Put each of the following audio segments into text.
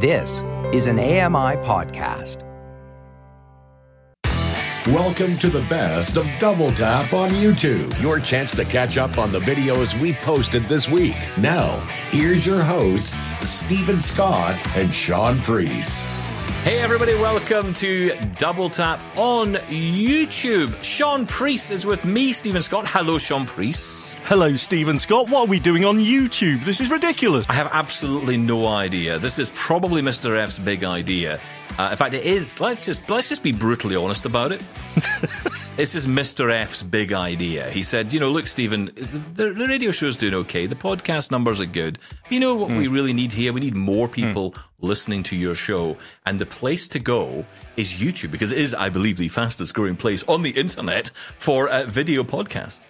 This is an AMI podcast. Welcome to the best of Double Tap on YouTube. Your chance to catch up on the videos we posted this week. Now, here's your hosts, Steven Scott and Shaun Preece. Hey everybody, welcome to Double Tap on YouTube. Shaun Preece is with me, Steven Scott. Hello, Shaun Preece. Hello, Steven Scott. What are we doing on YouTube? This is ridiculous. I have absolutely no idea. This is probably Mr. F's big idea. Uh, in fact, it is. Let's just let's just be brutally honest about it. this is Mr. F's big idea. He said, "You know, look, Steven, the, the radio show's doing okay. The podcast numbers are good. You know what mm. we hmm. really need here? We need more people mm. listening to your show, and the place to go is YouTube because it is, I believe, the fastest growing place on the internet for a video podcast."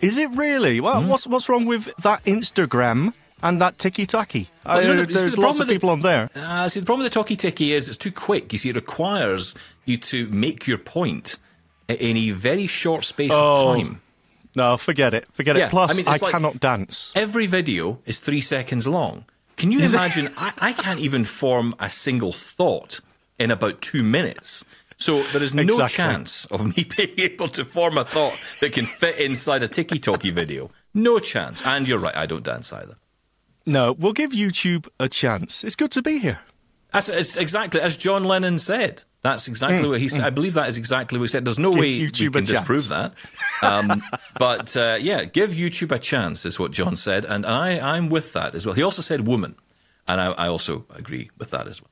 Is it really? Well, mm. what's what's wrong with that Instagram? and that ticky tacky. Well, you know, there's the lots of people the, on there. Uh, see, the problem with the talkie ticky is it's too quick. You see, it requires you to make your point in a very short space oh. of time. No, forget it. Forget yeah, it. Plus, I, mean, I like cannot dance. Every video is three seconds long. Can you is imagine? I, I, can't even form a single thought in about two minutes. So there is no exactly. chance of me being able to form a thought that can fit inside a tiki talkie video. No chance. And you're right, I don't dance either. No, we'll give YouTube a chance. It's good to be here. That's exactly as John Lennon said. That's exactly mm, what he said. Mm. I believe that is exactly what he said. There's no give way YouTube you can disprove that. Um, but uh, yeah, give YouTube a chance is what John said, and, and I, I'm with that as well. He also said woman, and I, I also agree with that as well.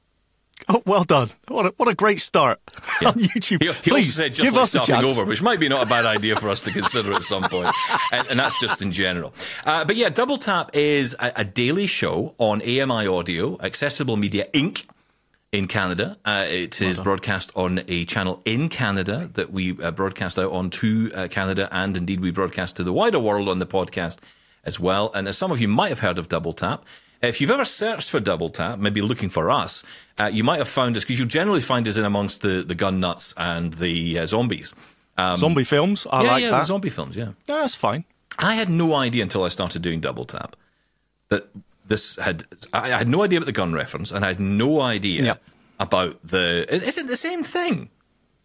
Oh, well done! What a, what a great start yeah. on YouTube. He, he Please, also said just like starting over, which might be not a bad idea for us to consider at some point, and, and that's just in general. Uh, but yeah, Double Tap is a, a, daily show on AMI Audio, Accessible Media Inc. In Canada, uh, it well is broadcast on a channel in Canada that we uh, broadcast out on to uh, Canada, and indeed we broadcast to the wider world on the podcast as well. And as some of you might have heard of Double Tap, if you've ever searched for Double Tap, maybe looking for us, uh, you might have found us because you generally find us in amongst the, the gun nuts and the uh, zombies. Um, zombie films, I yeah, like yeah, that. the zombie films, yeah. yeah. That's fine. I had no idea until I started doing Double Tap that this had. I had no idea about the gun reference, and I had no idea yep. about the. Is it the same thing?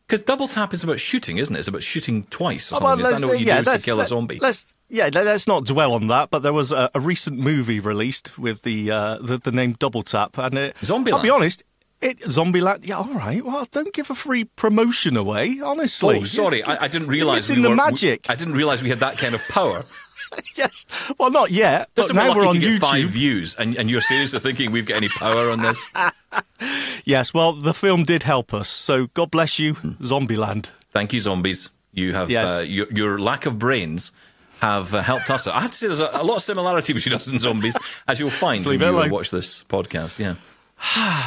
Because double tap is about shooting, isn't it? It's about shooting twice or something. Oh, well, is that what you yeah, do to kill a zombie? Let's yeah, let's not dwell on that. But there was a, a recent movie released with the, uh, the, the name Double Tap, and it, Zombie. I'll be honest, it Zombieland. Yeah, all right. Well, don't give a free promotion away. Honestly. Oh, sorry, I, I didn't realise we were, the magic. We, I didn't realise we had that kind of power. yes. Well, not yet. But now we're on to get YouTube. five views, and, and you're seriously thinking we've got any power on this? yes. Well, the film did help us. So God bless you. Zombieland. Thank you, zombies. You have yes. uh, your, your lack of brains have uh, helped us. I have to say, there's a, a, lot of similarity between us and zombies, as you'll find when you watch this podcast. Yeah.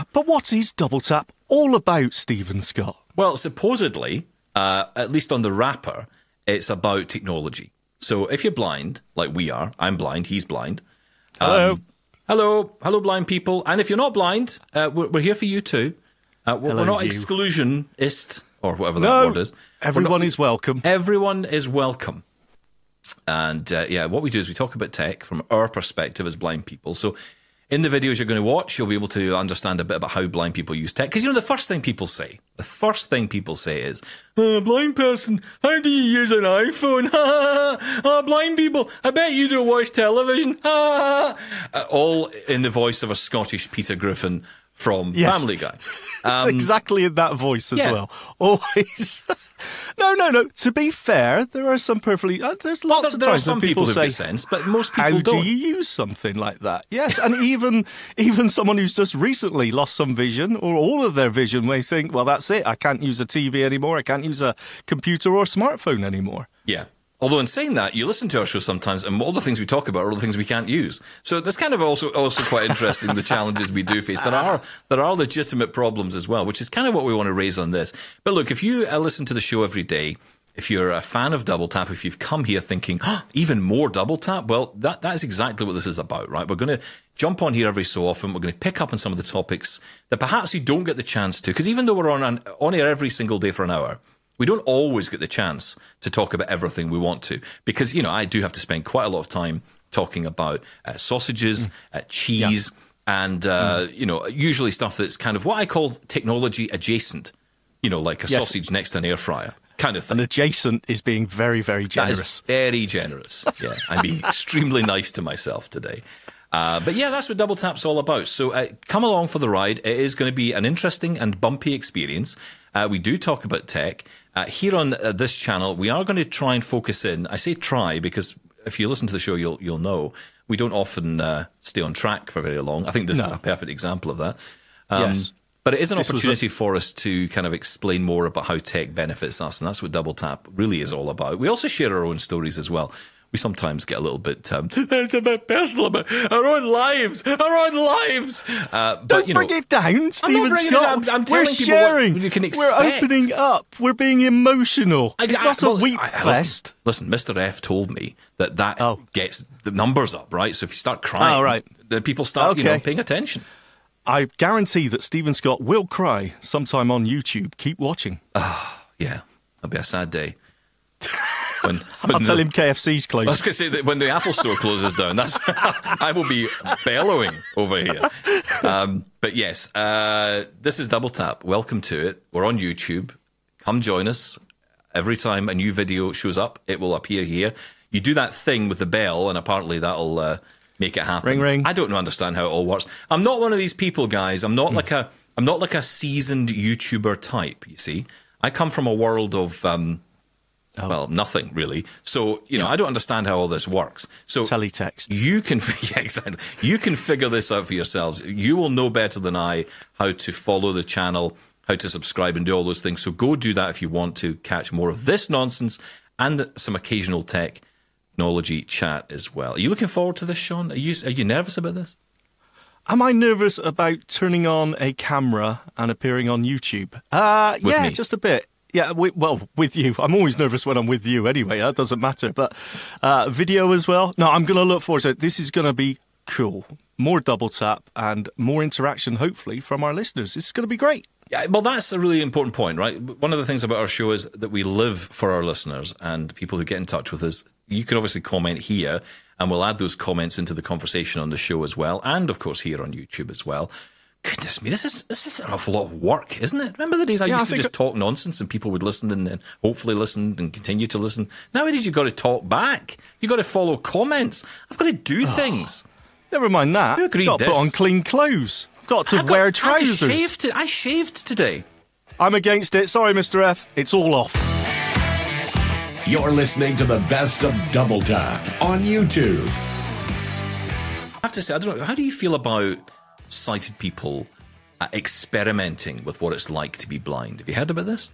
but what is Double Tap all about, Steven Scott? Well, supposedly, uh, at least on the wrapper, it's about technology. So if you're blind, like we are, I'm blind, he's blind. Um, hello. Hello, hello, blind people. And if you're not blind, uh, we're, we're, here for you too. Uh, we're, we're, not you. exclusionist or whatever that no, word is. Everyone not, is welcome. Everyone is welcome. And uh, yeah, what we do is we talk about tech from our perspective as blind people. So in the videos you're going to watch, you'll be able to understand a bit about how blind people use tech. Because you know, the first thing people say, the first thing people say is, oh, blind person, how do you use an iPhone? oh, blind people, I bet you don't watch television. uh, all in the voice of a Scottish Peter Griffin from yes. Family Guy. Um, it's exactly in that voice as yeah. well. Always. No, no, no. To be fair, there are some perfectly. Uh, there's lots well, of there times some people, people say, sense, but most people how don't. do you use something like that? Yes, and even even someone who's just recently lost some vision or all of their vision may think, well, that's it. I can't use a TV anymore. I can't use a computer or smartphone anymore. Yeah. Although in saying that, you listen to our show sometimes, and all the things we talk about are all the things we can't use. So that's kind of also also quite interesting. the challenges we do face. There are there are legitimate problems as well, which is kind of what we want to raise on this. But look, if you uh, listen to the show every day, if you're a fan of Double Tap, if you've come here thinking oh, even more Double Tap, well, that that is exactly what this is about, right? We're going to jump on here every so often. We're going to pick up on some of the topics that perhaps you don't get the chance to, because even though we're on an, on air every single day for an hour we don't always get the chance to talk about everything we want to because you know I do have to spend quite a lot of time talking about uh, sausages, mm. uh, cheese. Yeah. and uh, mm. you know, usually stuff that's kind of what I call technology adjacent. You know, like a yes. sausage next to an air fryer kind of thing. And adjacent is being very, very generous. very generous. Yeah, I'm being extremely nice to myself today. Uh, but yeah, that's what Double Tap's all about. So uh, come along for the ride. It is going to be an interesting and bumpy experience. Uh, we do talk about tech. Uh, here on uh, this channel, we are going to try and focus in. I say try because if you listen to the show, you'll you'll know we don't often uh, stay on track for very long. I think this no. is a perfect example of that. Um, yes. But it is an this opportunity a- for us to kind of explain more about how tech benefits us, and that's what Double Tap really is all about. We also share our own stories as well. We sometimes get a little bit, um, it's a bit personal about our own lives, our own lives. Uh, but, Don't you know, bring it down, Steven Scott. I'm, I'm We're sharing. you can expect. We're opening up. We're being emotional. I, it's I, not well, a weep I, fest. Listen, listen, Mr. F told me that that oh. gets the numbers up, right? So if you start crying, oh, right. then people start okay. you know, paying attention. I guarantee that Steven Scott will cry sometime on YouTube. Keep watching. Oh, yeah. That'll be a sad day. When, when I'll the, tell him KFC's closed. I was going to say that when the Apple Store closes down, that's I will be bellowing over here. Um, but yes, uh, this is Double Tap. Welcome to it. We're on YouTube. Come join us. Every time a new video shows up, it will appear here. You do that thing with the bell, and apparently that'll uh, make it happen. Ring ring. I don't understand how it all works. I'm not one of these people, guys. I'm not mm. like a I'm not like a seasoned YouTuber type. You see, I come from a world of um, oh. well, nothing really. So you know, I don't understand how all this works. So teletext. You can yeah, exactly. You can figure this out for yourselves. You will know better than I how to follow the channel, how to subscribe, and do all those things. So go do that if you want to catch more of this nonsense and some occasional tech technology chat as well. Are you looking forward to this, Shaun? Are you are you nervous about this? Am I nervous about turning on a camera and appearing on YouTube? Uh, yeah, me. just a bit. Yeah, we, well, with you. I'm always nervous when I'm with you anyway. That doesn't matter. But uh, video as well. No, I'm going to look forward to it. This is going to be cool. More double tap and more interaction, hopefully, from our listeners. It's going to be great. Yeah, well, that's a really important point, right? One of the things about our show is that we live for our listeners and people who get in touch with us. You can obviously comment here, and we'll add those comments into the conversation on the show as well, and of course here on YouTube as well. Goodness me, this is this is an awful lot of work, isn't it? Remember the days I yeah, used I to just talk nonsense and people would listen and then hopefully listen and continue to listen. Nowadays you've got to talk back. You've got to follow comments. I've got to do oh, things. Never mind that. Who agreed got to put on clean clothes. I've got to wear trousers. I, shaved, I shaved today. I'm against it. Sorry, Mr. F. It's all off. You're listening to the best of Double Tap on YouTube. I have to say, I don't know. How do you feel about sighted people uh, experimenting with what it's like to be blind? Have you heard about this?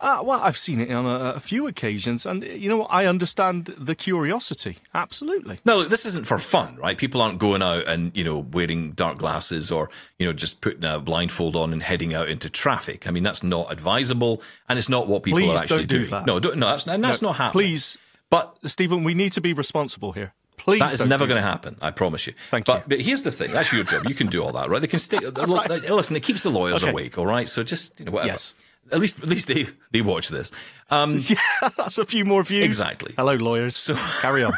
Uh, well, I've seen it on a, a, few occasions, and you know, I understand the curiosity. Absolutely. No, this isn't for fun, right? People aren't going out and you know wearing dark glasses or you know just putting a blindfold on and heading out into traffic. I mean, that's not advisable, and it's not what people please are actually do doing. That. No, don't, no, that's, and that's no, not happening. Please, but Steven, we need to be responsible here. Please, that is never going to happen. I promise you. Thank but, you. But here's the thing: that's your job. You can do all that, right? They can stick. right. Listen, it keeps the lawyers okay. awake. All right, so just you know whatever. Yes. At least, at least they they watch this. Um, yeah, that's a few more views. Exactly. Hello, lawyers. So carry on.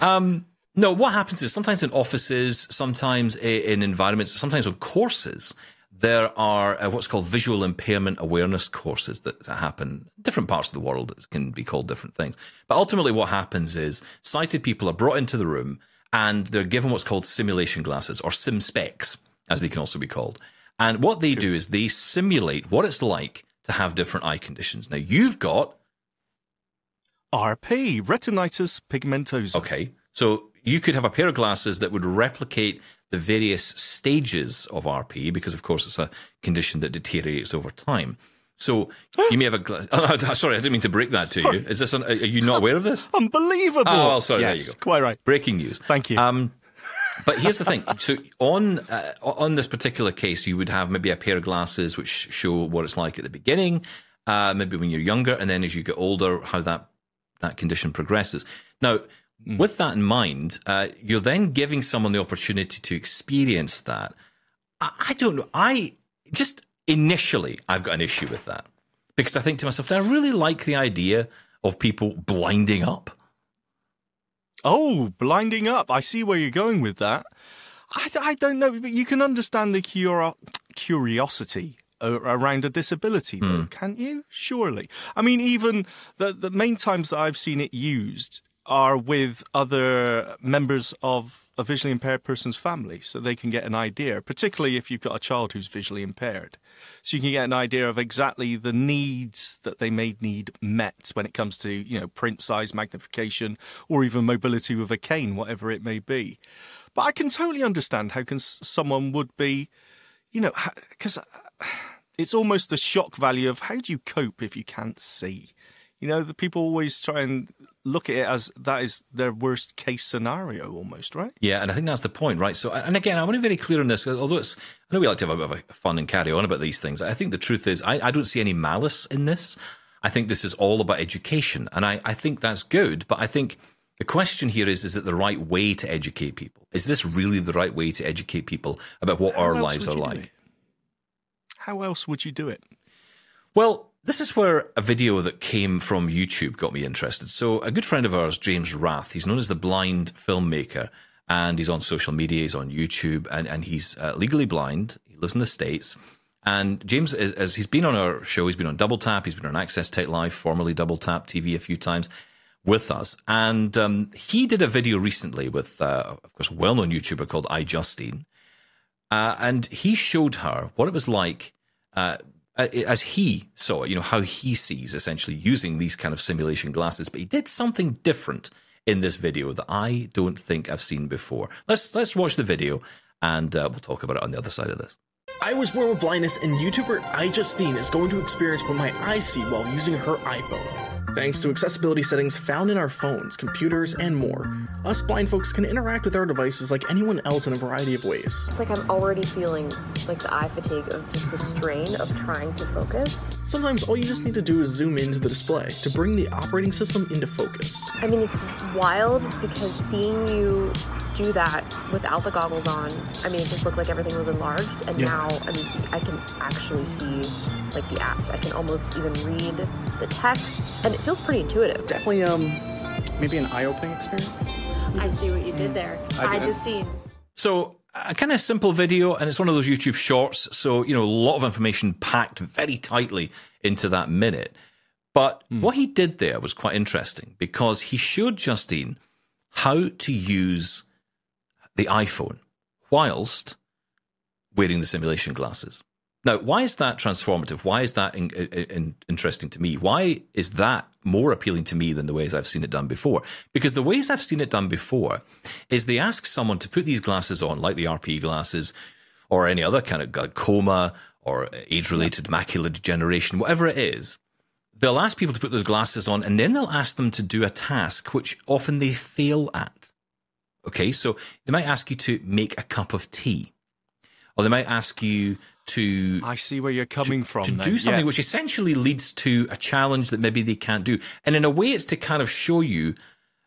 um, no, what happens is sometimes in offices, sometimes in environments, sometimes on courses, there are uh, what's called visual impairment awareness courses that happen different parts of the world. It can be called different things. But ultimately, what happens is sighted people are brought into the room and they're given what's called simulation glasses or sim specs, as they can also be called. And what they do is they simulate what it's like to have different eye conditions. Now, you've got RP, retinitis pigmentosa. Okay. So you could have a pair of glasses that would replicate the various stages of RP because, of course, it's a condition that deteriorates over time. So you may have a. Gla- oh, sorry, I didn't mean to break that to you. Is this? An, are you not aware of this? Unbelievable. Oh, well, sorry. Yes, there you go. Quite right. Breaking news. Thank you. Um, but here's the thing. So on uh, on this particular case, you would have maybe a pair of glasses which show what it's like at the beginning, uh, maybe when you're younger, and then as you get older, how that that condition progresses. Now, mm. with that in mind, uh, you're then giving someone the opportunity to experience that. I, I don't know. I just initially I've got an issue with that because I think to myself, I really like the idea of people blinding up. Oh, blinding up. I see where you're going with that. I, I don't know, but you can understand the curi- curiosity around a disability, though, mm. can't you? Surely. I mean, even the, the main times that I've seen it used are with other members of a visually impaired person's family so they can get an idea, particularly if you've got a child who's visually impaired. So you can get an idea of exactly the needs that they may need met when it comes to, you know, print size, magnification, or even mobility with a cane, whatever it may be. But I can totally understand how can someone would be, you know, because uh, it's almost the shock value of how do you cope if you can't see? You know, the people always try and look at it as that is their worst case scenario almost, right? Yeah, and I think that's the point, right? So, and again, I want to be very clear on this, although it's, I know we like to have a bit of fun and carry on about these things. I think the truth is, I, I don't see any malice in this. I think this is all about education, and I, I think that's good, but I think the question here is is it the right way to educate people? Is this really the right way to educate people about what How our lives are like? How else would you do it? Well, this is where a video that came from YouTube got me interested. So, a good friend of ours, James Rath, he's known as the blind filmmaker, and he's on social media, he's on YouTube, and, and he's uh, legally blind. He lives in the States. And James, as, as he's been on our show, he's been on Double Tap, he's been on Access Tech Live, formerly Double Tap TV a few times with us. And um, he did a video recently with, uh, of course, a well known YouTuber called iJustine. Uh, and he showed her what it was like uh, as he saw it, you know, how he sees essentially using these kind of simulation glasses. But he did something different in this video that I don't think I've seen before. Let's let's watch the video and uh, we'll talk about it on the other side of this. I was born with blindness, and YouTuber iJustine is going to experience what my eyes see while using her iPhone. Thanks to accessibility settings found in our phones, computers, and more, us blind folks can interact with our devices like anyone else in a variety of ways. It's like I'm already feeling like the eye fatigue of just the strain of trying to focus. Sometimes all you just need to do is zoom into the display to bring the operating system into focus. I mean, it's wild because seeing you do that without the goggles on, I mean, it just looked like everything was enlarged, and yeah. now I mean, I can actually see like the apps. I can almost even read the text, and feels pretty intuitive. Definitely, um, maybe an eye-opening experience. I see what you did there. I, I Justine. So a kind of simple video, and it's one of those YouTube shorts. So you know, a lot of information packed very tightly into that minute. But mm. what he did there was quite interesting because he showed Justine how to use the iPhone whilst wearing the simulation glasses. Now, why is that transformative? Why is that in, in, interesting to me? Why is that more appealing to me than the ways I've seen it done before? Because the ways I've seen it done before is they ask someone to put these glasses on, like the RP glasses or any other kind of glaucoma or age related macular degeneration, whatever it is. They'll ask people to put those glasses on and then they'll ask them to do a task which often they fail at. Okay, so they might ask you to make a cup of tea, or they might ask you to I see where you're coming to, from to do something yeah. which essentially leads to a challenge that maybe they can't do. And in a way it's to kind of show you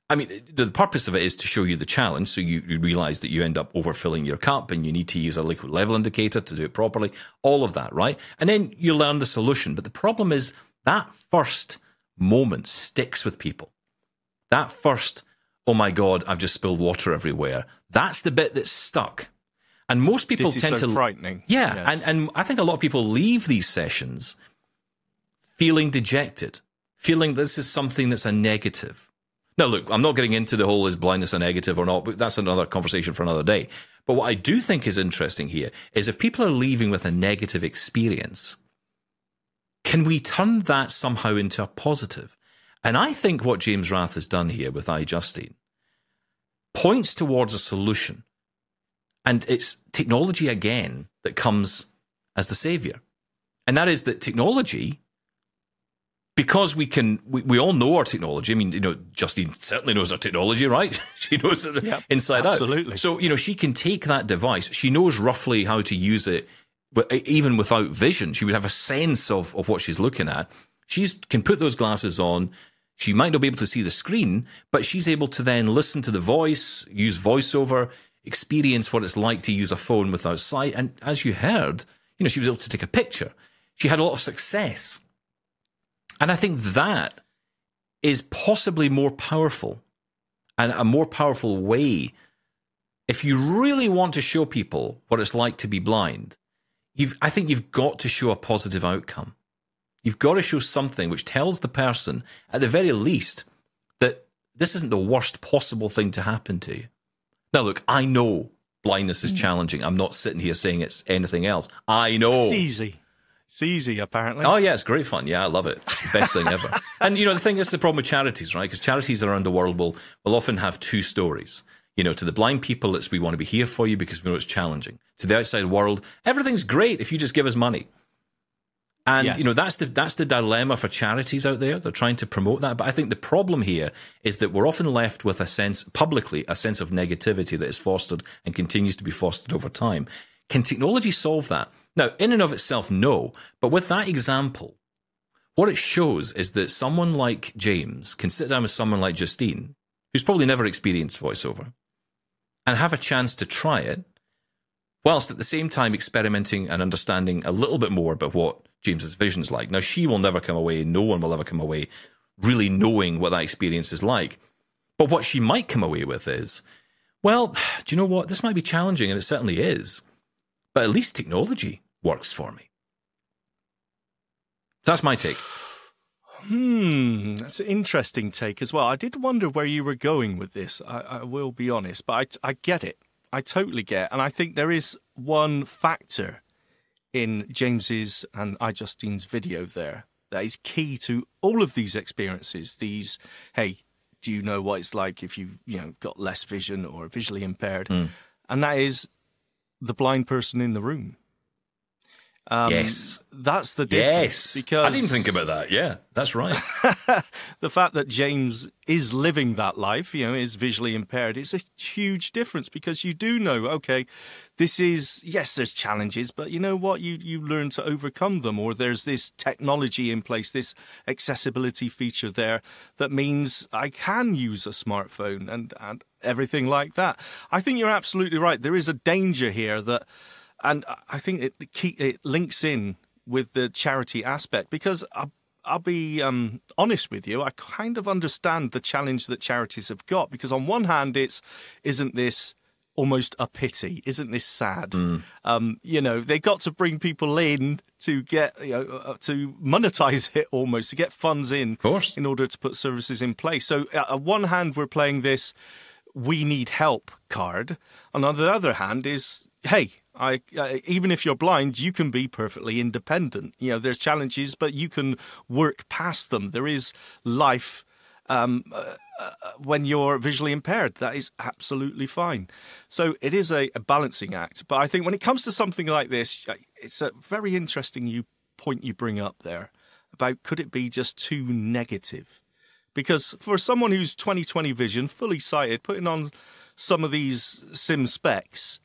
I mean the purpose of it is to show you the challenge so you, you realize that you end up overfilling your cup and you need to use a liquid level indicator to do it properly. All of that, right? And then you learn the solution. But the problem is that first moment sticks with people. That first, oh my God, I've just spilled water everywhere. That's the bit that's stuck. And most people tend so to frightening. Yeah, yes. and and I think a lot of people leave these sessions feeling dejected, feeling this is something that's a negative. Now, look, I'm not getting into the whole is blindness a negative or not, but that's another conversation for another day. But what I do think is interesting here is if people are leaving with a negative experience, can we turn that somehow into a positive? And I think what James Rath has done here with iJustine points towards a solution and it's technology again that comes as the savior. And that is that technology, because we can, we, we all know our technology. I mean, you know, Justine certainly knows our technology, right? she knows it yep, inside absolutely. out. So, you know, she can take that device. She knows roughly how to use it, but even without vision. She would have a sense of, of what she's looking at. She can put those glasses on. She might not be able to see the screen, but she's able to then listen to the voice, use voiceover experience what it's like to use a phone without sight. And as you heard, you know, she was able to take a picture. She had a lot of success. And I think that is possibly more powerful And a more powerful way, if you really want to show people what it's like to be blind, you've, I think you've got to show a positive outcome. You've got to show something which tells the person, at the very least, that this isn't the worst possible thing to happen to you. Now, look, I know blindness is hmm. challenging. I'm not sitting here saying it's anything else. I know. It's easy. It's easy, apparently. Oh yeah, it's great fun. Yeah, I love it. Best thing ever. and you know, the thing is, the problem with charities, right? Because charities around the world will will often have two stories. You know, to the blind people, it's we want to be here for you because we know it's challenging. To the outside world, everything's great if you just give us money. And Yes. you know that's the that's the dilemma for charities out there. They're trying to promote that, but I think the problem here is that we're often left with a sense publicly a sense of negativity that is fostered and continues to be fostered over time. Can technology solve that? Now, in and of itself, no. But with that example, what it shows is that someone like James can sit down with someone like Justine, who's probably never experienced voiceover, and have a chance to try it, whilst at the same time experimenting and understanding a little bit more about what James's vision's like. Now, she will never come away, no one will ever come away really knowing what that experience is like. But what she might come away with is, well, do you know what? This might be challenging, and it certainly is. But at least technology works for me. So that's my take. Hmm, that's an interesting take as well. I did wonder where you were going with this. I, I will be honest, but I, I get it. I totally get, it. and I think there is one factor in James's and iJustine's video there that is key to all of these experiences. These, hey, do you know what it's like if you you know got less vision or visually impaired? Hmm. And that is the blind person in the room. Um, Yes. that's the difference. Yes. because I didn't think about that. Yeah, that's right. the fact that James is living that life, you know, is visually impaired, it's a huge difference because you do know, okay, this is yes, there's challenges, but you know what, you you learn to overcome them, or there's this technology in place, this accessibility feature there that means I can use a smartphone and and everything like that. I think you're absolutely right. There is a danger here that and I think it it links in with the charity aspect because I'll, I'll be um, honest with you. I kind of understand the challenge that charities have got because on one hand, it's isn't this almost a pity? Isn't this sad? Um, you know, they got to bring people in to get you know uh, to monetize it almost to get funds in, of course. in order to put services in place. So uh, on one hand, we're playing this we need help card. And on the other hand, is hey, I uh, even if you're blind, you can be perfectly independent. You know, there's challenges, but you can work past them. There is life um, uh, uh, when you're visually impaired. That is absolutely fine. So it is a, a balancing act. But I think when it comes to something like this, uh, it's a very interesting you point you bring up there about could it be just too negative? Because for someone who's 20/20 vision, fully sighted, putting on some of these sim specs,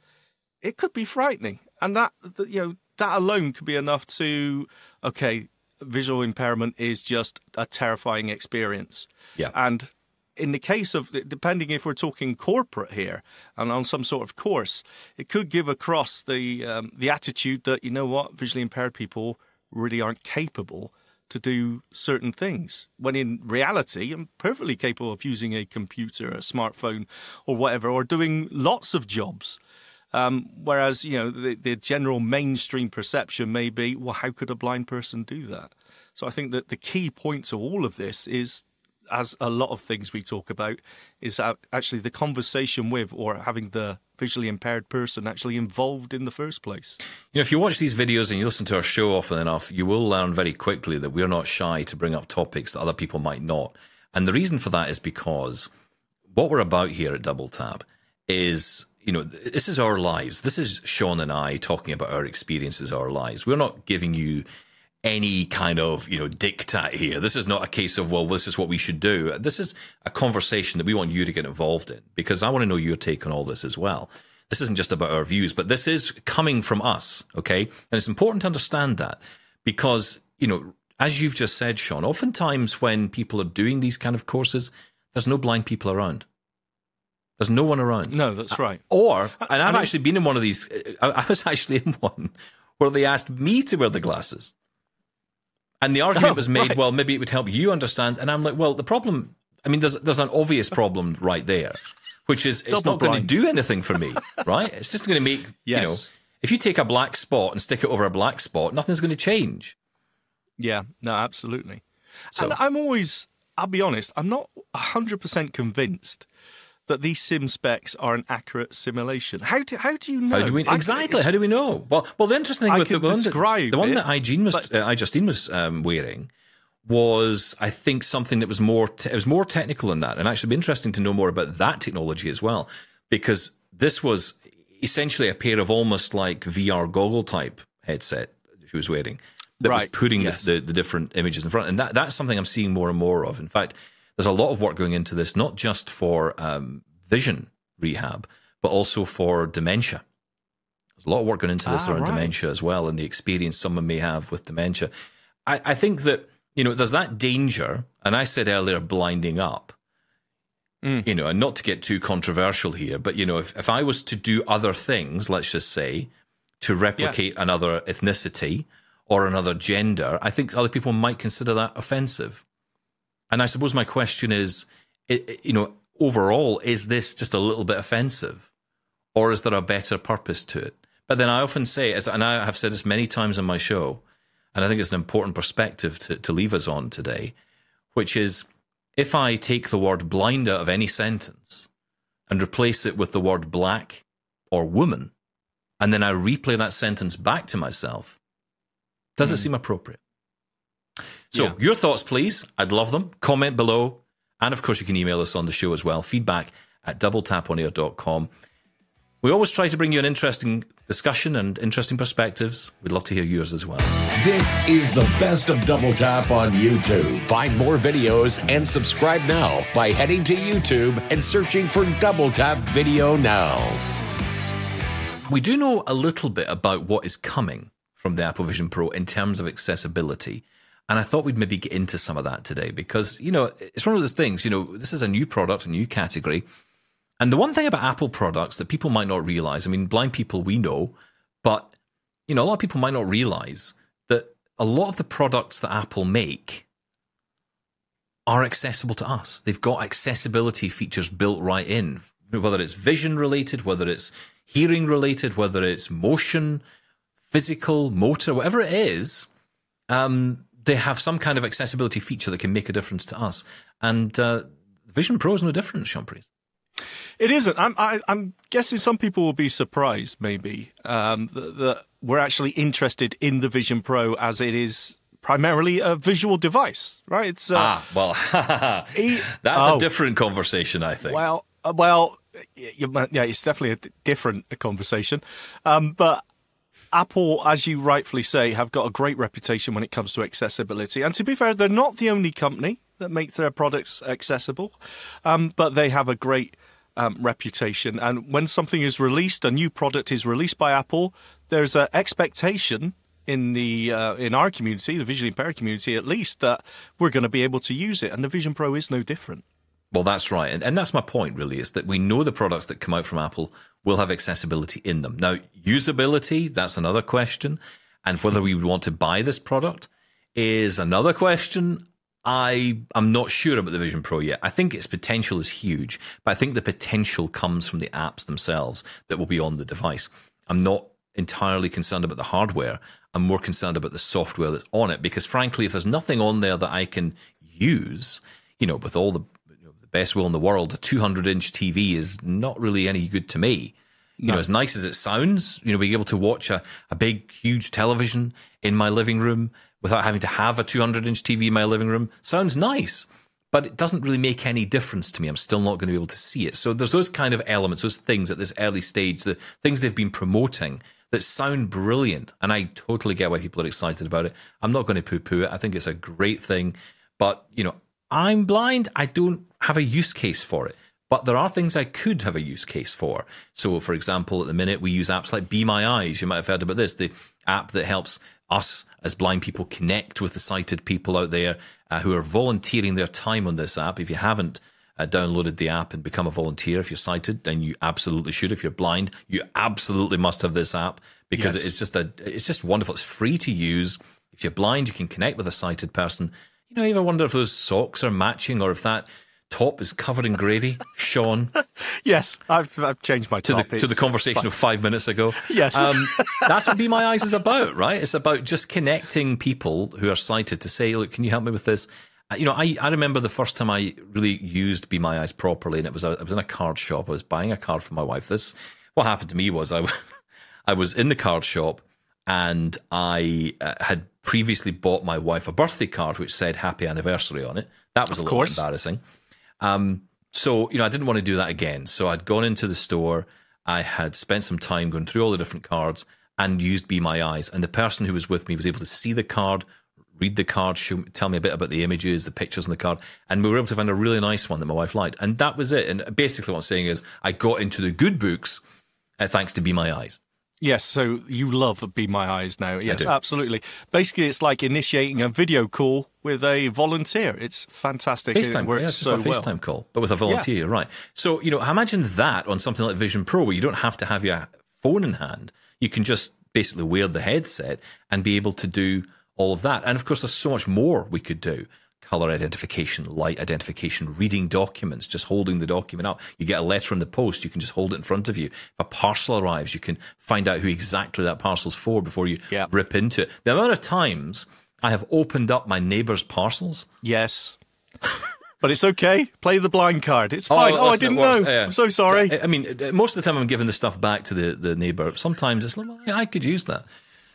it could be frightening, and that you know that alone could be enough to okay, visual impairment is just a terrifying experience. Yeah. and in the case of depending if we're talking corporate here and on some sort of course, it could give across the um, the attitude that you know what visually impaired people really aren't capable to do certain things. When in reality, I'm perfectly capable of using a computer, a smartphone, or whatever, or doing lots of jobs. Um, whereas, you know, the, the general mainstream perception may be, well, how could a blind person do that? So I think that the key point to all of this is, as a lot of things we talk about, is actually the conversation with or having the visually impaired person actually involved in the first place. You know, if you watch these videos and you listen to our show often enough, you will learn very quickly that we're not shy to bring up topics that other people might not. And the reason for that is because what we're about here at Double Tap is, you know, this is our lives. This is Shaun and I talking about our experiences, our lives. We're not giving you any kind of, you know, diktat here. This is not a case of, well, this is what we should do. This is a conversation that we want you to get involved in because I want to know your take on all this as well. This isn't just about our views, but this is coming from us, okay? And it's important to understand that because, you know, as you've just said, Sean, oftentimes when people are doing these kind of courses, there's no blind people around. There's no one around. No, that's right. Or, and I've mean- actually been in one of these, I, I was actually in one where they asked me to wear the glasses. And the argument Oh, was made, right. well, maybe it would help you understand. And I'm like, well, the problem I mean, there's there's an obvious problem right there, which is it's Double not going to do anything for me, right? It's just going to make you know, if you take a black spot and stick it over a black spot, nothing's going to change. Yeah, no, absolutely. So- and I'm always, I'll be honest, I'm not 100% convinced that these sim specs are an accurate simulation. How do, how do you know? How do we exactly? it's- How do we know? Well, well, the interesting thing I with the one, that, the one it, that Igene was, but- uh, iJustine was um, wearing was, I think, something that was more. Te- it was more technical than that, and actually, be interesting to know more about that technology as well, because this was essentially a pair of almost like VR goggle type headset that she was wearing that was putting yes. the, the, the different images in front, and that that's something I'm seeing more and more of. In fact, there's a lot of work going into this, not just for um, vision rehab, but also for dementia. There's a lot of work going into this Ah, around right. dementia as well, and the experience someone may have with dementia. I, I think that you know there's that danger, and I said earlier, blinding up. Mm. You know, and not to get too controversial here, but you know, if, if I was to do other things, let's just say, to replicate another ethnicity or another gender, I think other people might consider that offensive. And I suppose my question is, you know, overall, is this just a little bit offensive, or is there a better purpose to it? But then I often say, as and I have said this many times on my show, and I think it's an important perspective to, to leave us on today, which is if I take the word blind out of any sentence and replace it with the word black or woman, and then I replay that sentence back to myself, does it hmm. seem appropriate? So, Yeah. your thoughts, please. I'd love them. Comment below. And of course, you can email us on the show as well. Feedback at doubletaponair.com. We always try to bring you an interesting discussion and interesting perspectives. We'd love to hear yours as well. This is the best of Double Tap on YouTube. Find more videos and subscribe now by heading to YouTube and searching for Double Tap Video Now. We do know a little bit about what is coming from the Apple Vision Pro in terms of accessibility. And I thought we'd maybe get into some of that today because, you know, it's one of those things, you know, this is a new product, a new category. And the one thing about Apple products that people might not realize, I mean, blind people we know, but, you know, a lot of people might not realize that a lot of the products that Apple make are accessible to us. They've got accessibility features built right in, whether it's vision related, whether it's hearing related, whether it's motion, physical, motor, whatever it is. Um, they have some kind of accessibility feature that can make a difference to us. And uh, Vision Pro is no different, Shaun Preece. It isn't. I'm, I, I'm guessing some people will be surprised, maybe, um, that, that we're actually interested in the Vision Pro as it is primarily a visual device, right? It's uh, Ah, well, e- that's oh, a different conversation, I think. Well, uh, well, y- you, might- yeah, it's definitely a different conversation. Um, but Apple, as you rightfully say, have got a great reputation when it comes to accessibility. And to be fair, they're not the only company that makes their products accessible, um, but they have a great um, reputation. And when something is released, a new product is released by Apple, there's an expectation in the uh, in our community, the visually impaired community, at least, that we're going to be able to use it. And the Vision Pro is no different. Well, that's right. And, and that's my point, really, is that we know the products that come out from Apple will have accessibility in them. Now, usability, that's another question. And whether we would want to buy this product is another question. I am not sure about the Vision Pro yet. I think its potential is huge, but I think the potential comes from the apps themselves that will be on the device. I'm not entirely concerned about the hardware. I'm more concerned about the software that's on it because, frankly, if there's nothing on there that I can use, you know, with all the, the best will in the world, a 200 inch TV is not really any good to me. You know, as nice as it sounds, you know, being able to watch a, a big, huge television in my living room without having to have a 200 inch TV in my living room sounds nice, but it doesn't really make any difference to me. I'm still not going to be able to see it. So there's those kind of elements, those things at this early stage, the things they've been promoting that sound brilliant. And I totally get why people are excited about it. I'm not going to poo poo it. I think it's a great thing. But, you know, I'm blind. I don't have a use case for it. But there are things I could have a use case for. So, for example, at the minute, we use apps like Be My Eyes. You might have heard about this, the app that helps us as blind people connect with the sighted people out there uh, who are volunteering their time on this app. If you haven't uh, downloaded the app and become a volunteer, if you're sighted, then you absolutely should. If you're blind, you absolutely must have this app because Yes. it's just a, it's just wonderful. It's free to use. If you're blind, you can connect with a sighted person. You know, you ever wonder if those socks are matching or if that top is covered in gravy, Shaun. Yes, I've, I've changed my to top. the to the conversation of five minutes ago. Yes. um, that's what Be My Eyes is about, right? It's about just connecting people who are sighted to say, "Look, can you help me with this?" Uh, You know, I, I remember the first time I really used Be My Eyes properly, and it was I was in a card shop. I was buying a card for my wife. This what happened to me was I I was in the card shop and I uh, had previously bought my wife a birthday card which said happy anniversary on it. That was a little course. embarrassing. Um, so, you know, I didn't want to do that again. So I'd gone into the store, I had spent some time going through all the different cards and used Be My Eyes. And the person who was with me was able to see the card, read the card, show, tell me a bit about the images, the pictures on the card. And we were able to find a really nice one that my wife liked. And that was it. And basically, what I'm saying is, I got into the good books uh, thanks to Be My Eyes. Yes, so you love Be My Eyes now. Yes, absolutely. Basically, it's like initiating a video call with a volunteer. It's fantastic. FaceTime, it works yeah, it's just so a FaceTime well. call, but with a volunteer, you're right? So, you know, imagine that on something like Vision Pro, where you don't have to have your phone in hand. You can just basically wear the headset and be able to do all of that. And of course, there's so much more we could do color identification, light identification, reading documents, just holding the document up. You get a letter in the post, you can just hold it in front of you. If a parcel arrives, you can find out who exactly that parcel's for before you Yeah. rip into it. The amount of times I have opened up my neighbor's parcels. Yes. but it's okay. Play the blind card. It's oh, fine. Oh, I didn't know. Yeah. I'm so sorry. I mean, most of the time I'm giving the stuff back to the, the neighbour. Sometimes it's like, well, I could use that.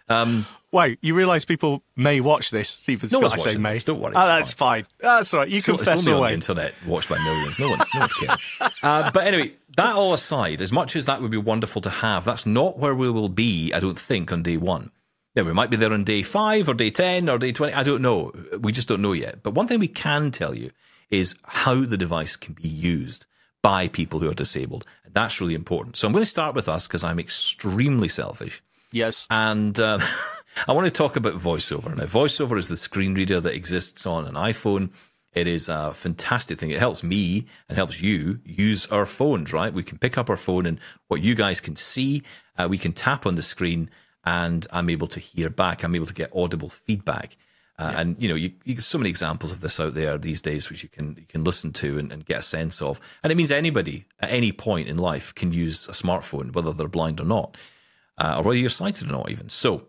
Wow, you realise people may watch this. Steven's No one's to say may. this, don't worry, Oh, that's fine. That's all right. You It's, it's confess only on the internet, watched by millions. No one's, no one's caring. Uh, but anyway, that all aside, as much as that would be wonderful to have, that's not where we will be, I don't think, on day one. Yeah, we might be there on day five or day 10 or day 20. I don't know. We just don't know yet. But one thing we can tell you is how the device can be used by people who are disabled. And that's really important. So I'm going to start with us because I'm extremely selfish. Yes. And uh, I want to talk about VoiceOver. Now, VoiceOver is the screen reader that exists on an iPhone. It is a fantastic thing. It helps me and helps you use our phones, right? We can pick up our phone and what you guys can see, uh, we can tap on the screen and I'm able to hear back. I'm able to get audible feedback. Uh, And you know, you, you so many examples of this out there these days, which you can you can listen to and, and get a sense of. And it means anybody at any point in life can use a smartphone, whether they're blind or not, uh, or whether you're sighted or not, even. So,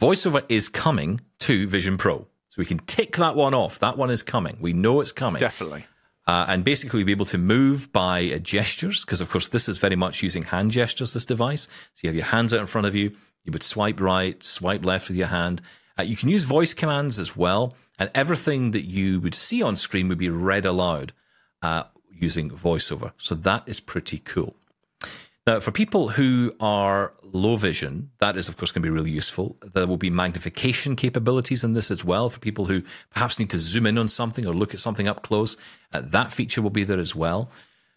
VoiceOver is coming to Vision Pro. So we can tick that one off. That one is coming. We know it's coming. Definitely. Uh, and basically be able to move by uh, gestures, because of course this is very much using hand gestures, this device. So you have your hands out in front of you. You would swipe right, swipe left with your hand. Uh, you can use voice commands as well. And everything that you would see on screen would be read aloud uh, using VoiceOver. So that is pretty cool. Now, for people who are low vision, that is, of course, going to be really useful. There will be magnification capabilities in this as well for people who perhaps need to zoom in on something or look at something up close. Uh, that feature will be there as well.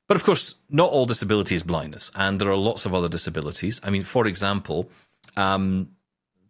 But of course, not all disability is blindness, and there are lots of other disabilities. I mean, for example, um,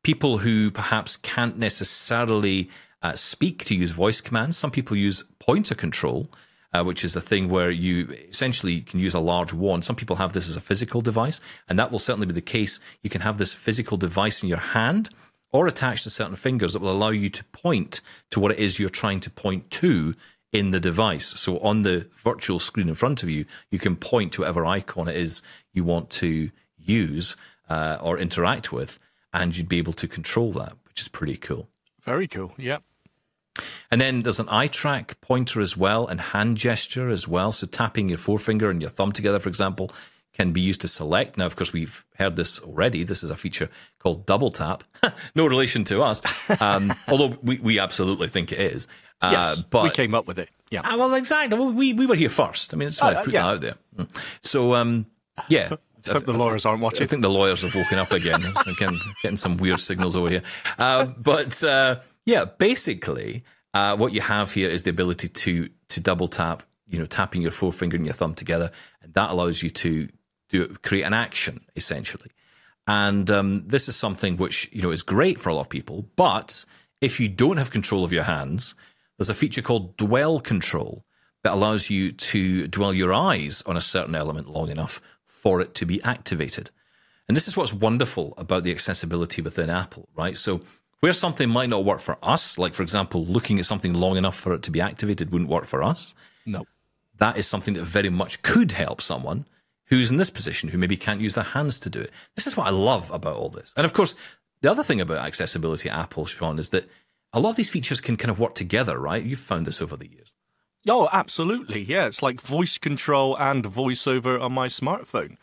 people who perhaps can't necessarily uh, speak to use voice commands. Some people use pointer control, uh, which is a thing where you essentially can use a large wand. Some people have this as a physical device, and that will certainly be the case. You can have this physical device in your hand or attached to certain fingers that will allow you to point to what it is you're trying to point to in the device. So on the virtual screen in front of you, you can point to whatever icon it is you want to use uh, or interact with, and you'd be able to control that, which is pretty cool. Very cool. Yep. And then there's an eye track pointer as well and hand gesture as well. So tapping your forefinger and your thumb together, for example, can be used to select. Now, of course, we've heard this already. This is a feature called double tap. no relation to us, um, although we, we absolutely think it is. Uh, Yes. but we came up with it. Yeah. Ah, well, exactly. Well, we, we were here first. I mean, it's why Uh, I put yeah. that out there. Mm. So, um, yeah. Except the lawyers aren't watching. I think the lawyers have woken up again. Getting, getting some weird signals over here. Uh, but uh, yeah, basically, uh, what you have here is the ability to to double tap. You know, tapping your forefinger and your thumb together, and that allows you to do create an action essentially. And um, this is something which you know is great for a lot of people. But if you don't have control of your hands, there's a feature called dwell control that allows you to dwell your eyes on a certain element long enough for it to be activated. And this is what's wonderful about the accessibility within Apple, right? So where something might not work for us, like for example, looking at something long enough for it to be activated wouldn't work for us. No. that is something that very much could help someone who's in this position who maybe can't use their hands to do it. This is what I love about all this. And of course, the other thing about accessibility at Apple, Shaun, is that a lot of these features can kind of work together, right? You've found this over the years. Oh, absolutely. Yeah, it's like voice control and voiceover on my smartphone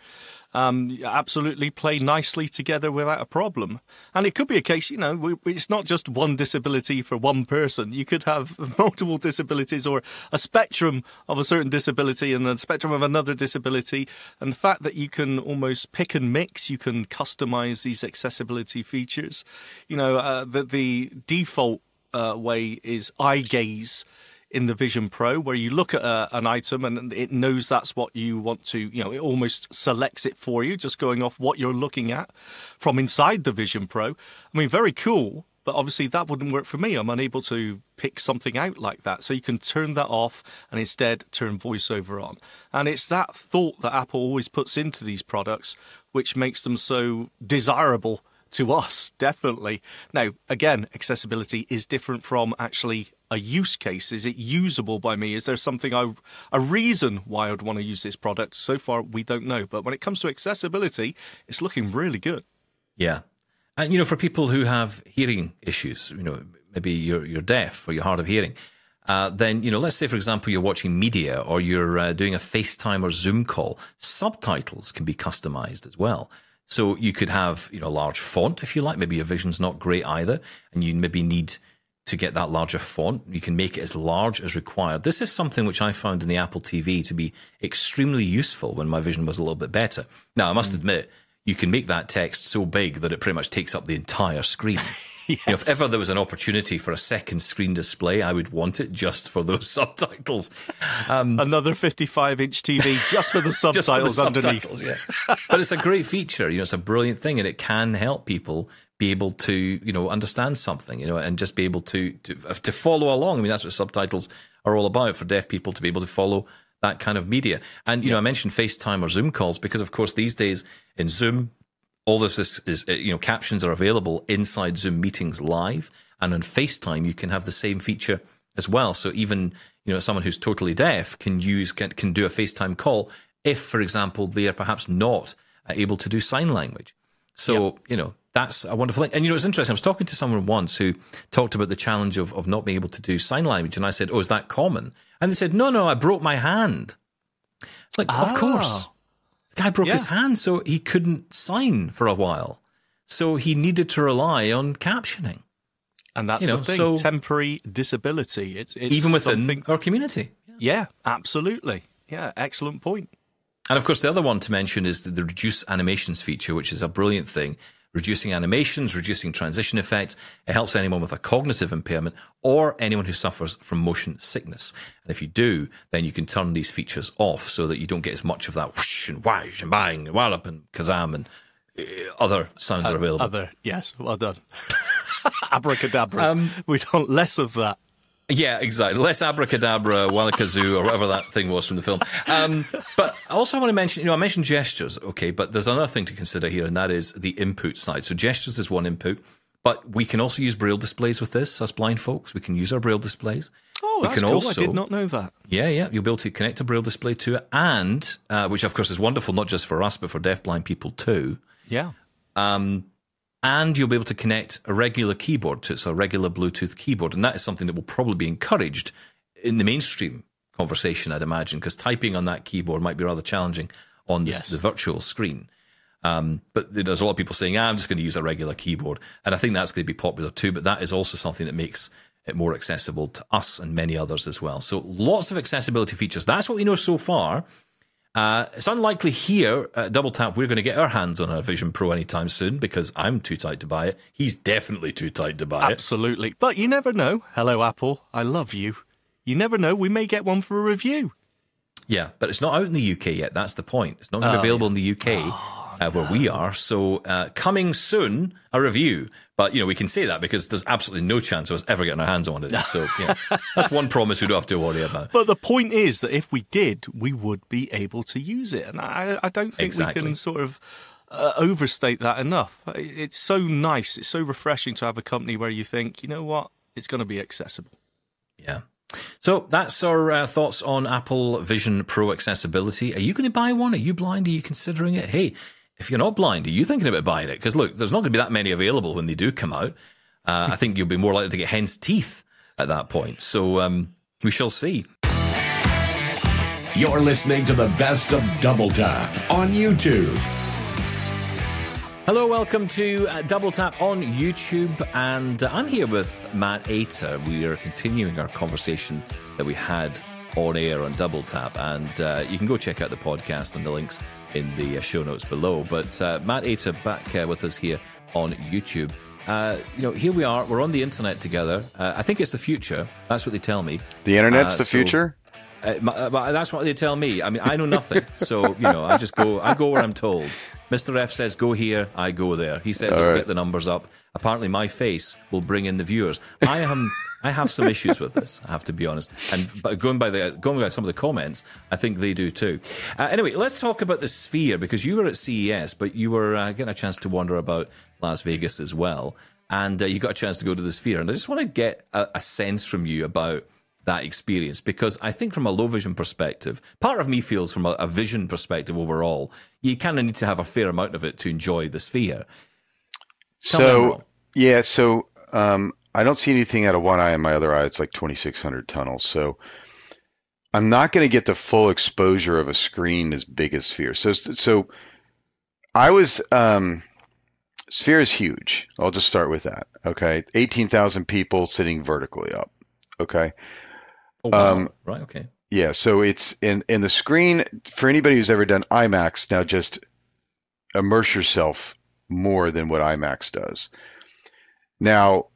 um, absolutely play nicely together without a problem. And it could be a case, you know, it's not just one disability for one person. You could have multiple disabilities or a spectrum of a certain disability and a spectrum of another disability. And the fact that you can almost pick and mix, you can customize these accessibility features. You know, uh, the, the default uh, way is eye gaze in the Vision Pro, where you look at a, an item and it knows that's what you want to, you know, it almost selects it for you, just going off what you're looking at from inside the Vision Pro. I mean, very cool, but obviously that wouldn't work for me. I'm unable to pick something out like that. So you can turn that off and instead turn voiceover on. And it's that thought that Apple always puts into these products which makes them so desirable to us, definitely. Now, again, accessibility is different from actually a use case? Is it usable by me? Is there something I, a reason why I'd want to use this product? So far, we don't know. But when it comes to accessibility, it's looking really good. Yeah, and you know, for people who have hearing issues, you know, maybe you're you're deaf or you're hard of hearing. Uh, then you know, let's say for example you're watching media or you're uh, doing a FaceTime or Zoom call. Subtitles can be customized as well. So you could have you know a large font if you like. Maybe your vision's not great either, and you maybe need to get that larger font. You can make it as large as required. This is something which I found in the Apple TV to be extremely useful when my vision was a little bit better. Now, I must mm. admit, you can make that text so big that it pretty much takes up the entire screen. yes. you know, if ever there was an opportunity for a second screen display, I would want it just for those subtitles. Um, Another 55 inch TV just for the subtitles for the underneath. Subtitles, yeah. but it's a great feature. You know, it's a brilliant thing and it can help people be able to you know understand something you know and just be able to to to follow along i mean that's what subtitles are all about for deaf people to be able to follow that kind of media and you yeah. know i mentioned facetime or zoom calls because of course these days in zoom all of this is you know captions are available inside zoom meetings live and on facetime you can have the same feature as well so even you know someone who's totally deaf can use can, can do a facetime call if for example they are perhaps not able to do sign language so yep. you know that's a wonderful thing. And you know, it's interesting. I was talking to someone once who talked about the challenge of, of not being able to do sign language. And I said, Oh, is that common? And they said, No, no, I broke my hand. Like, ah. of course. The guy broke yeah. his hand, so he couldn't sign for a while. So he needed to rely on captioning. And that's you know, the thing, so temporary disability. It's, it's even within something... our community. Yeah. yeah, absolutely. Yeah, excellent point. And of course, the other one to mention is the, the reduce animations feature, which is a brilliant thing reducing animations, reducing transition effects. It helps anyone with a cognitive impairment or anyone who suffers from motion sickness. And if you do, then you can turn these features off so that you don't get as much of that whoosh and whoosh and bang and wallop and kazam and uh, other sounds uh, are available. Other, yes, well done. Abracadabras. Um, we want less of that. Yeah, exactly. Less abracadabra, wallakazoo, or whatever that thing was from the film. Um, but I also want to mention, you know, I mentioned gestures, okay, but there's another thing to consider here, and that is the input side. So gestures is one input, but we can also use braille displays with this, us blind folks. We can use our braille displays. Oh, we that's cool. Also, I did not know that. Yeah, yeah. You'll be able to connect a braille display to it, and uh, which of course is wonderful, not just for us, but for deaf-blind people too. Yeah. Um, and you'll be able to connect a regular keyboard to it, so a regular Bluetooth keyboard. And that is something that will probably be encouraged in the mainstream conversation, I'd imagine, because typing on that keyboard might be rather challenging on this, yes. the virtual screen. Um, but there's a lot of people saying, ah, I'm just going to use a regular keyboard. And I think that's going to be popular too. But that is also something that makes it more accessible to us and many others as well. So lots of accessibility features. That's what we know so far. Uh, it's unlikely here at Double Tap we're going to get our hands on a Vision Pro anytime soon because I'm too tight to buy it. He's definitely too tight to buy Absolutely. it. Absolutely. But you never know. Hello, Apple. I love you. You never know. We may get one for a review. Yeah, but it's not out in the UK yet. That's the point. It's not oh, available yeah. in the UK. Oh uh, where we are. So uh, coming soon, a review. But you know, we can say that because there's absolutely no chance of us ever getting our hands on it. So yeah, that's one promise we don't have to worry about. But the point is that if we did, we would be able to use it, and I, I don't think exactly. we can sort of. Uh, overstate that enough. It's so nice. It's so refreshing to have a company where you think, you know what, it's going to be accessible. Yeah. So that's our uh, thoughts on Apple Vision Pro accessibility. Are you going to buy one? Are you blind? Are you considering it? Hey, if you're not blind, are you thinking about buying it? Because look, there's not going to be that many available when they do come out. Uh, I think you'll be more likely to get hen's teeth at that point. So um, we shall see. You're listening to the best of Double Tap on YouTube. Hello, welcome to uh, Double Tap on YouTube, and uh, I'm here with Matt Ater. We are continuing our conversation that we had on air on Double Tap, and uh, you can go check out the podcast and the links in the uh, show notes below. But uh, Matt Ater back uh, with us here on YouTube. you know, here we are. We're on the internet together. I think it's the future. That's what they tell me. The internet's the so, future. Uh, that's what they tell me. I mean, I know nothing, so you know, I just go. I go where I'm told. Mr. F says go here, I go there. He says I'll right. get the numbers up. Apparently, my face will bring in the viewers. I am. I have some issues with this. I have to be honest. And but going by the going by some of the comments, I think they do too. Uh, anyway, let's talk about the Sphere because you were at CES, but you were uh, getting a chance to wander about Las Vegas as well, and uh, you got a chance to go to the Sphere. And I just want to get a, a sense from you about that experience because I think from a low vision perspective, part of me feels from a, a vision perspective overall, you kind of need to have a fair amount of it to enjoy the sphere. Tell so yeah, so um, I don't see anything out of one eye and my other eye. It's like 2,600 tunnels. So I'm not going to get the full exposure of a screen as big as Sphere. So so I was um, Sphere is huge. I'll just start with that. Okay, 18,000 people sitting vertically up. Okay. Oh, wow. Um, right. Okay. Yeah. So it's in in the screen for anybody who's ever done IMAX. Now just immerse yourself more than what IMAX does. Now,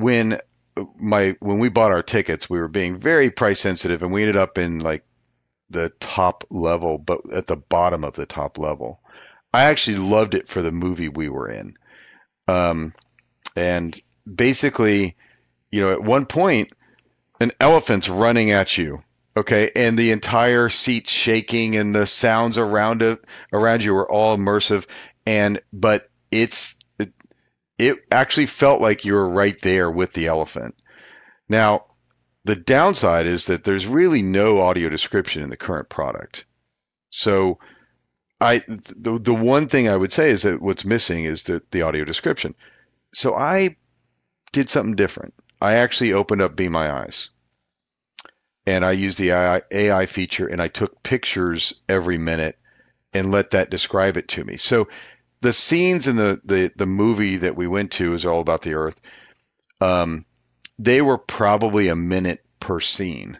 when my when we bought our tickets, we were being very price sensitive, and we ended up in like the top level, but at the bottom of the top level. I actually loved it for the movie we were in. Um, and basically, you know, at one point, an elephant's running at you okay and the entire seat shaking and the sounds around it around you are all immersive and but it's it, actually felt like you were right there with the elephant. Now the downside is that there's really no audio description in the current product. So i the, the one thing i would say is that what's missing is the, the audio description. So i did something different. I actually opened up Be My Eyes. And I used the AI, AI feature and I took pictures every minute and let that describe it to me. So the scenes in the, the, the movie that we went to is all about the earth. Um, they were probably a minute per scene.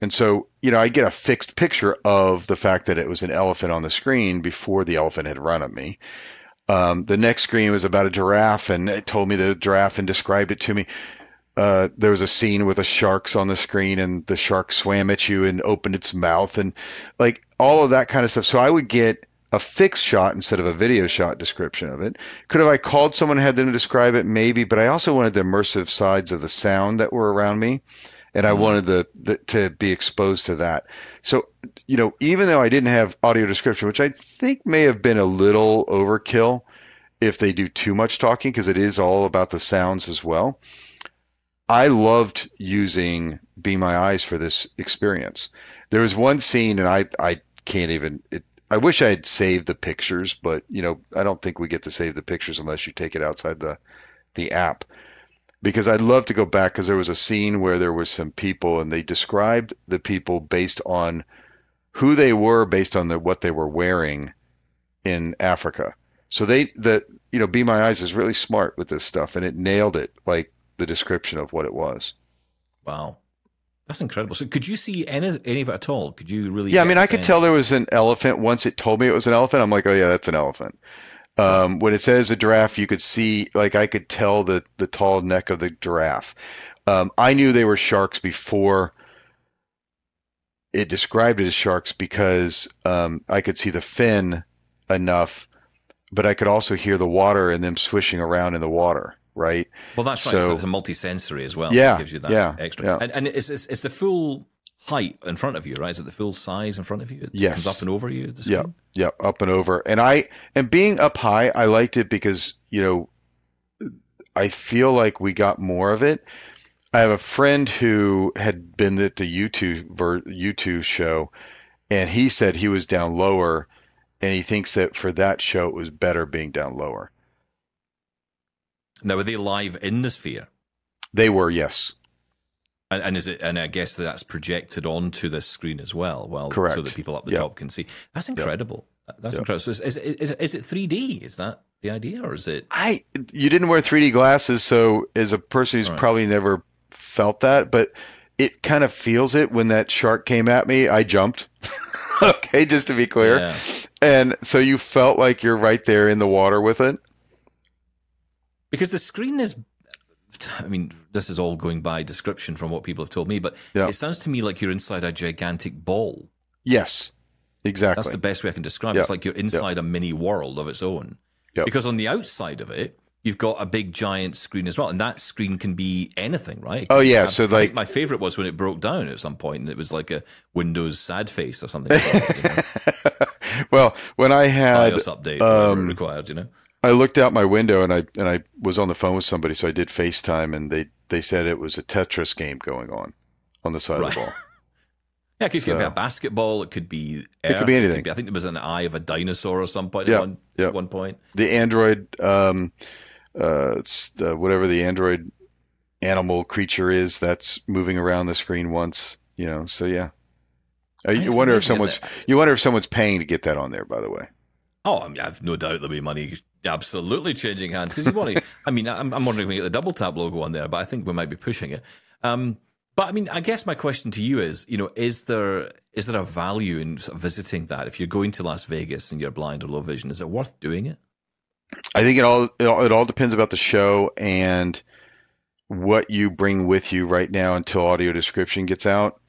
And so, you know, I get a fixed picture of the fact that it was an elephant on the screen before the elephant had run at me. Um, the next screen was about a giraffe, and it told me the giraffe and described it to me uh, there was a scene with the sharks on the screen and the shark swam at you and opened its mouth and like all of that kind of stuff. So I would get a fixed shot instead of a video shot description of it. Could have I called someone had them describe it? Maybe, but I also wanted the immersive sides of the sound that were around me. And I mm-hmm. wanted the, the to be exposed to that. So, you know, even though I didn't have audio description, which I think may have been a little overkill if they do too much talking, because it is all about the sounds as well I loved using Be My Eyes for this experience. There was one scene, and I I can't even. It, I wish I had saved the pictures, but you know I don't think we get to save the pictures unless you take it outside the the app. Because I'd love to go back because there was a scene where there was some people and they described the people based on who they were based on the what they were wearing in Africa. So they the you know Be My Eyes is really smart with this stuff and it nailed it like the description of what it was. Wow. That's incredible. So, could you see any any of it at all? Could you really? Yeah, I mean, I could tell there was an elephant. Once it told me it was an elephant, I'm like, oh yeah, that's an elephant. Um, when it says a giraffe, you could see, like, I could tell the the tall neck of the giraffe. Um, I knew they were sharks before it described it as sharks because um, I could see the fin enough, but I could also hear the water and them swishing around in the water right? Well, that's right. So, it's a multi-sensory as well. Yeah, so it gives you that yeah, extra. Yeah. And, and it's, it's, it's, the full height in front of you, right? Is it the full size in front of you? It yes. comes up and over you. Yeah, yeah, up and over. And I and being up high, I liked it because you know I feel like we got more of it. I have a friend who had been at the YouTube ver- YouTube show, and he said he was down lower, and he thinks that for that show it was better being down lower. Now, were they live in the sphere? They were, yes. And, and, is it? And I guess that's projected onto this screen as well. Well, Correct. so that people up the Yep. top can see. That's incredible. That's Yep. incredible. So is, is, is, is it 3D? Is that the idea, or is it? I you didn't wear 3D glasses, so as a person who's Right. probably never felt that, but it kind of feels it when that shark came at me. I jumped. okay, just to be clear. Yeah. And so you felt like you're right there in the water with it. Because the screen is. I mean, this is all going by description from what people have told me, but Yeah. it sounds to me like you're inside a gigantic ball. Yes, exactly. That's the best way I can describe it. It's like you're inside a mini world of its own. Because on the outside of it, you've got a big giant screen as well, and that screen can be anything, right? Oh, yeah, have- so, like- my favorite was when it broke down at some point, and it was like a Windows sad face or something. you know, well, when I had BIOS update, um, required, you know. I looked out my window and I and I was on the phone with somebody, so I did FaceTime, and they they said it was a Tetris game going on on the side of the ball. Yeah, it could, could be a basketball. It could be. It could be Earth, anything. I think there was an eye of a dinosaur or some point Yeah, at, one, yeah. at one point. The Android, um, uh, the, whatever the Android animal creature is that's moving around the screen once, you know. So yeah, Uh, you wonder if someone's you wonder if someone's paying to get that on there. By the way, Oh, I mean, I've no doubt there'll be money absolutely changing hands because you want to. I mean, I'm, I'm wondering if we get the double tap logo on there, but I think we might be pushing it. Um, but I mean, I guess my question to you is, you know, is there is there a value in sort of visiting that? If you're going to Las Vegas and you're blind or low vision, is it worth doing it? I think it all it all, it all depends about the show and what you bring with you right now until audio description gets out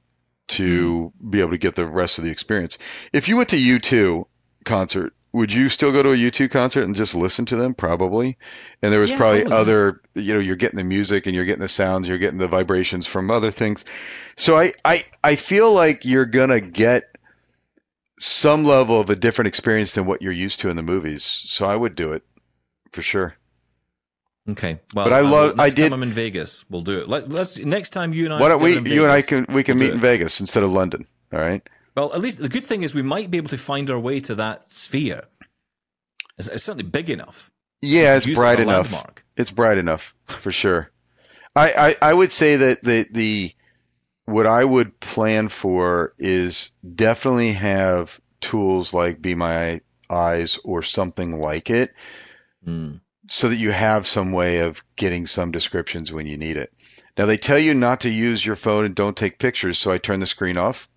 to Hmm. be able to get the rest of the experience. If you went to U2 concert, would you still go to a U2 concert and just listen to them? Probably. And there was Yeah, probably probably, yeah. other, you know, you're getting the music and you're getting the sounds, you're getting the vibrations from other things. So I I I feel like you're gonna get some level of a different experience than what you're used to in the movies. So I would do it for sure. Okay, well, But I will- love- I Next time did- I'm in Vegas, we'll do it. Let, let's next time you and I. Why don't we? together in You and I can we can we'll meet in. Vegas instead of London. All right. Well, at least the good thing is we might be able to find our way to that sphere. It's, it's certainly big enough. Yeah, it's Use it bright enough. landmark. It's bright enough for sure. I, I I would say that the the what I would plan for is definitely have tools like Be My Eyes or something like it, Mm. so that you have some way of getting some descriptions when you need it. Now they tell you not to use your phone and don't take pictures, so I turn the screen off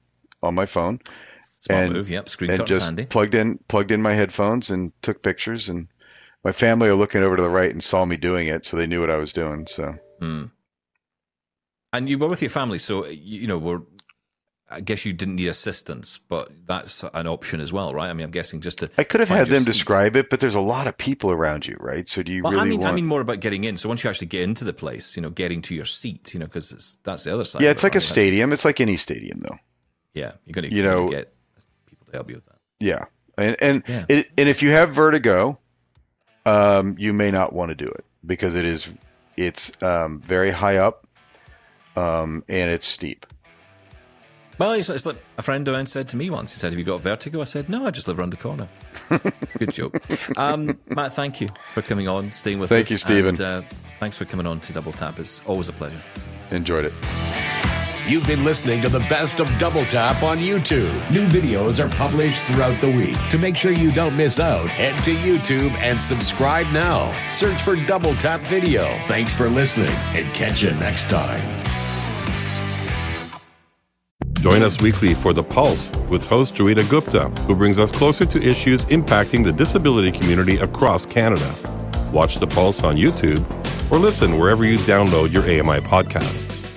on my phone Smart And- move. Yep. Screen and just handy. plugged in plugged in my headphones and took pictures and my family are looking over to the right and saw me doing it so they knew what I was doing so Mm. And you were with your family, so you, know, we're. I guess you didn't need assistance, but that's an option as well, right? I mean, I'm guessing just to. I could have had them seat. describe it but there's a lot of people around you right so do you Well, really I mean, want I mean more about getting in. So once you actually get into the place, you know, getting to your seat, you know, because that's the other side. yeah it's it, like a right? That's- stadium it's like any stadium though Yeah, you're gonna, You know- get people to help you with that. yeah and and Yeah. it, and if you have vertigo um you may not want to do it because it is it's um very high up um and it's steep Well, it's, it's like a friend of mine said to me once. He said, "Have you got vertigo?" I said, "No, I just live around the corner." Good joke. Um, Matt, thank you for coming on, staying with Thank us. you, Steven. And, uh, thanks for coming on to Double Tap. It's always a pleasure. enjoyed it You've been listening to the best of Double Tap on YouTube. New videos are published throughout the week. To make sure you don't miss out, head to YouTube and subscribe now. Search for Double Tap Video. Thanks for listening and catch you next time. Join us weekly for The Pulse with host Joita Gupta, who brings us closer to issues impacting the disability community across Canada. Watch The Pulse on YouTube or listen wherever you download your AMI podcasts.